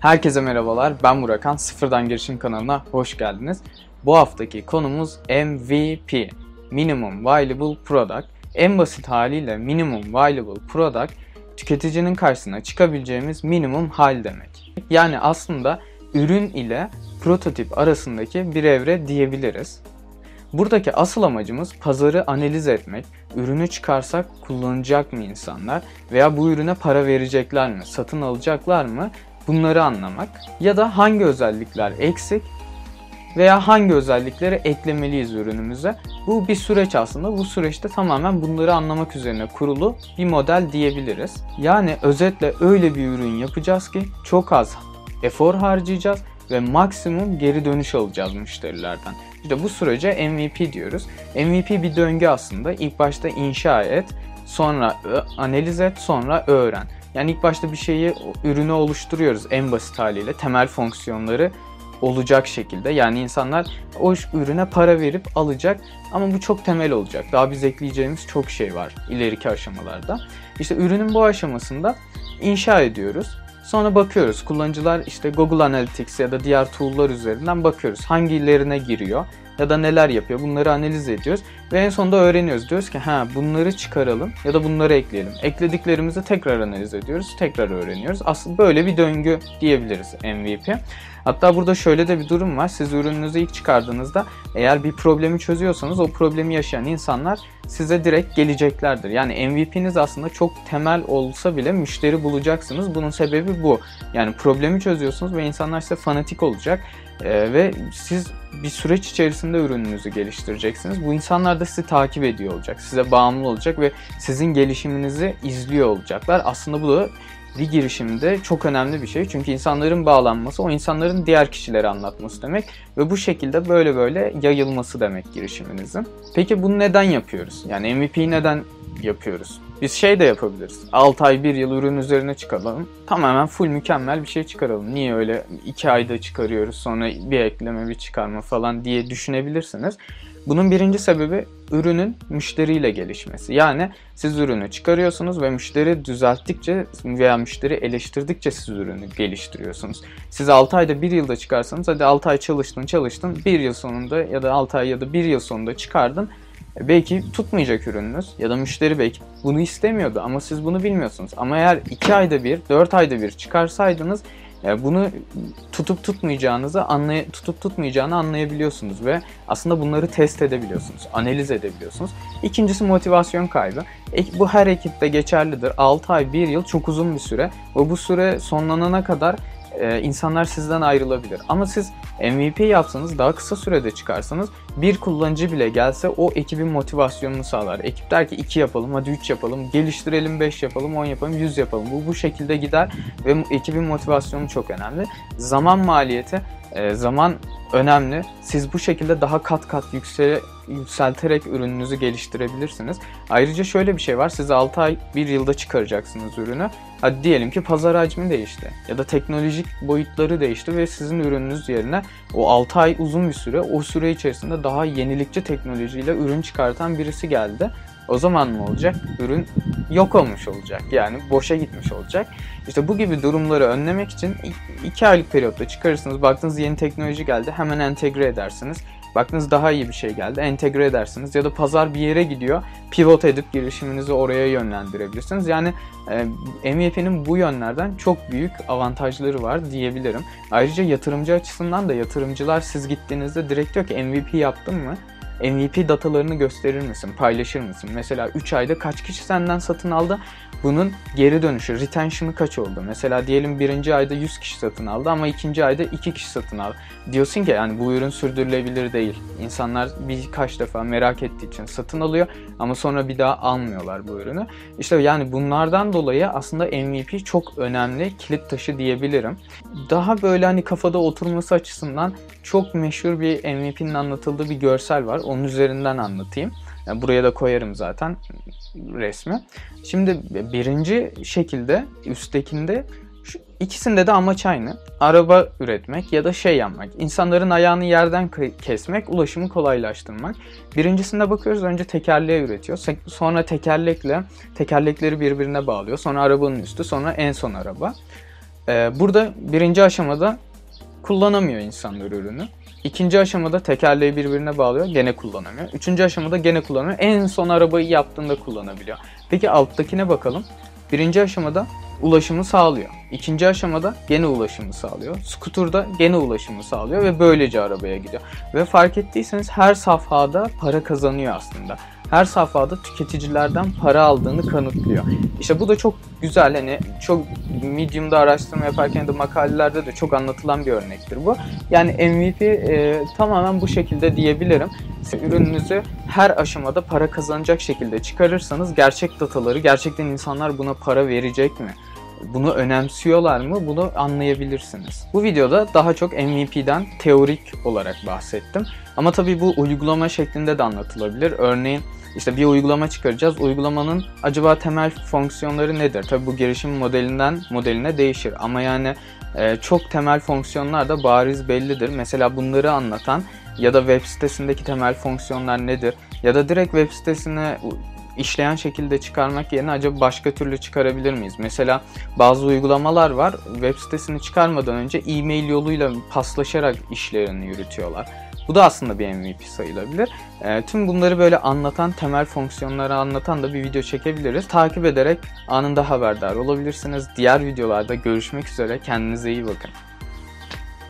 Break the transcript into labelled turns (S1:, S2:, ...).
S1: Herkese merhabalar. Ben Burakan. Sıfırdan Girişim kanalına hoş geldiniz. Bu haftaki konumuz MVP. Minimum Viable Product. En basit haliyle Minimum Viable Product tüketicinin karşısına çıkabileceğimiz minimum hal demek. Yani aslında ürün ile prototip arasındaki bir evre diyebiliriz. Buradaki asıl amacımız pazarı analiz etmek, ürünü çıkarsak kullanacak mı insanlar veya bu ürüne para verecekler mi, satın alacaklar mı bunları anlamak ya da hangi özellikler eksik veya hangi özellikleri eklemeliyiz ürünümüze. Bu bir süreç aslında. Bu süreçte tamamen bunları anlamak üzerine kurulu bir model diyebiliriz. Yani özetle öyle bir ürün yapacağız ki çok az efor harcayacağız ve maksimum geri dönüş alacağız müşterilerden. İşte bu sürece MVP diyoruz. MVP bir döngü aslında. İlk başta inşa et, sonra analiz et, sonra öğren. Yani ilk başta bir şeyi, ürünü oluşturuyoruz en basit haliyle. Temel fonksiyonları olacak şekilde. Yani insanlar o ürüne para verip alacak ama bu çok temel olacak. Daha biz ekleyeceğimiz çok şey var ileriki aşamalarda. İşte ürünün bu aşamasında inşa ediyoruz. Sonra bakıyoruz kullanıcılar işte Google Analytics ya da diğer tool'lar üzerinden bakıyoruz hangilerine giriyor ya da neler yapıyor bunları analiz ediyoruz ve en sonunda öğreniyoruz. Diyoruz ki ha bunları çıkaralım ya da bunları ekleyelim. Eklediklerimizi tekrar analiz ediyoruz, tekrar öğreniyoruz. Aslında böyle bir döngü diyebiliriz MVP. Hatta burada şöyle de bir durum var. Siz ürününüzü ilk çıkardığınızda eğer bir problemi çözüyorsanız o problemi yaşayan insanlar size direkt geleceklerdir. Yani MVP'niz aslında çok temel olsa bile müşteri bulacaksınız. Bunun sebebi bu. Yani problemi çözüyorsunuz ve insanlar size fanatik olacak. Ee, ve siz bir süreç içerisinde ürününüzü geliştireceksiniz. Bu insanlar da sizi takip ediyor olacak. Size bağımlı olacak ve sizin gelişiminizi izliyor olacaklar. Aslında bu da bir girişimde çok önemli bir şey. Çünkü insanların bağlanması o insanların diğer kişilere anlatması demek ve bu şekilde böyle böyle yayılması demek girişiminizin. Peki bunu neden yapıyoruz? Yani MVP'yi neden yapıyoruz? Biz şey de yapabiliriz. 6 ay 1 yıl ürün üzerine çıkalım. Tamamen full mükemmel bir şey çıkaralım. Niye öyle 2 ayda çıkarıyoruz sonra bir ekleme bir çıkarma falan diye düşünebilirsiniz. Bunun birinci sebebi ürünün müşteriyle gelişmesi. Yani siz ürünü çıkarıyorsunuz ve müşteri düzelttikçe veya müşteri eleştirdikçe siz ürünü geliştiriyorsunuz. Siz 6 ayda 1 yılda çıkarsanız hadi 6 ay çalıştın çalıştın 1 yıl sonunda ya da 6 ay ya da 1 yıl sonunda çıkardın belki tutmayacak ürününüz ya da müşteri belki bunu istemiyordu ama siz bunu bilmiyorsunuz. Ama eğer 2 ayda bir, 4 ayda bir çıkarsaydınız e, bunu tutup tutmayacağınızı anlay tutup tutmayacağını anlayabiliyorsunuz ve aslında bunları test edebiliyorsunuz, analiz edebiliyorsunuz. İkincisi motivasyon kaybı. Bu her ekipte geçerlidir. 6 ay, 1 yıl çok uzun bir süre ve bu süre sonlanana kadar e, insanlar sizden ayrılabilir. Ama siz MVP yapsanız daha kısa sürede çıkarsanız bir kullanıcı bile gelse o ekibin motivasyonunu sağlar. Ekip der ki 2 yapalım, hadi 3 yapalım, geliştirelim 5 yapalım, 10 yapalım, 100 yapalım. Bu bu şekilde gider ve ekibin motivasyonu çok önemli. Zaman maliyeti, e, zaman önemli. Siz bu şekilde daha kat kat yüksel yükselterek ürününüzü geliştirebilirsiniz. Ayrıca şöyle bir şey var. Siz 6 ay 1 yılda çıkaracaksınız ürünü. Hadi diyelim ki pazar hacmi değişti ya da teknolojik boyutları değişti ve sizin ürününüz yerine o 6 ay uzun bir süre o süre içerisinde daha yenilikçi teknolojiyle ürün çıkartan birisi geldi. O zaman ne olacak? Ürün yok olmuş olacak. Yani boşa gitmiş olacak. İşte bu gibi durumları önlemek için 2 aylık periyotta çıkarırsınız. Baktınız yeni teknoloji geldi. Hemen entegre edersiniz. Baktınız daha iyi bir şey geldi. Entegre edersiniz. Ya da pazar bir yere gidiyor. Pivot edip girişiminizi oraya yönlendirebilirsiniz. Yani e, MVP'nin bu yönlerden çok büyük avantajları var diyebilirim. Ayrıca yatırımcı açısından da yatırımcılar siz gittiğinizde direkt diyor ki MVP yaptın mı? MVP datalarını gösterir misin, paylaşır mısın? Mesela 3 ayda kaç kişi senden satın aldı? Bunun geri dönüşü, retention'ı kaç oldu? Mesela diyelim birinci ayda 100 kişi satın aldı ama ikinci ayda 2 kişi satın aldı. Diyorsun ki yani bu ürün sürdürülebilir değil. İnsanlar birkaç defa merak ettiği için satın alıyor ama sonra bir daha almıyorlar bu ürünü. İşte yani bunlardan dolayı aslında MVP çok önemli, kilit taşı diyebilirim. Daha böyle hani kafada oturması açısından çok meşhur bir MVP'nin anlatıldığı bir görsel var. Onun üzerinden anlatayım. Buraya da koyarım zaten resmi. Şimdi birinci şekilde üsttekinde şu ikisinde de amaç aynı. Araba üretmek ya da şey yapmak. İnsanların ayağını yerden kesmek, ulaşımı kolaylaştırmak. Birincisinde bakıyoruz önce tekerleği üretiyor. Sonra tekerlekle tekerlekleri birbirine bağlıyor. Sonra arabanın üstü, sonra en son araba. Ee, burada birinci aşamada kullanamıyor insanlar ürünü. İkinci aşamada tekerleği birbirine bağlıyor, gene kullanamıyor. Üçüncü aşamada gene kullanıyor. En son arabayı yaptığında kullanabiliyor. Peki alttakine bakalım. Birinci aşamada ulaşımı sağlıyor. İkinci aşamada gene ulaşımı sağlıyor. Scooter'da gene ulaşımı sağlıyor ve böylece arabaya gidiyor. Ve fark ettiyseniz her safhada para kazanıyor aslında. Her safhada tüketicilerden para aldığını kanıtlıyor. İşte bu da çok güzel hani çok Medium'da araştırma yaparken de makalelerde de çok anlatılan bir örnektir bu. Yani MVP e, tamamen bu şekilde diyebilirim. Ürününüzü her aşamada para kazanacak şekilde çıkarırsanız gerçek dataları gerçekten insanlar buna para verecek mi? Bunu önemsiyorlar mı bunu anlayabilirsiniz. Bu videoda daha çok MVP'den teorik olarak bahsettim. Ama tabii bu uygulama şeklinde de anlatılabilir. Örneğin işte bir uygulama çıkaracağız. Uygulamanın acaba temel fonksiyonları nedir? Tabii bu girişim modelinden modeline değişir. Ama yani e, çok temel fonksiyonlar da bariz bellidir. Mesela bunları anlatan ya da web sitesindeki temel fonksiyonlar nedir? Ya da direkt web sitesine işleyen şekilde çıkarmak yerine acaba başka türlü çıkarabilir miyiz? Mesela bazı uygulamalar var web sitesini çıkarmadan önce e-mail yoluyla paslaşarak işlerini yürütüyorlar. Bu da aslında bir MVP sayılabilir. E, tüm bunları böyle anlatan, temel fonksiyonları anlatan da bir video çekebiliriz. Takip ederek anında haberdar olabilirsiniz. Diğer videolarda görüşmek üzere. Kendinize iyi bakın.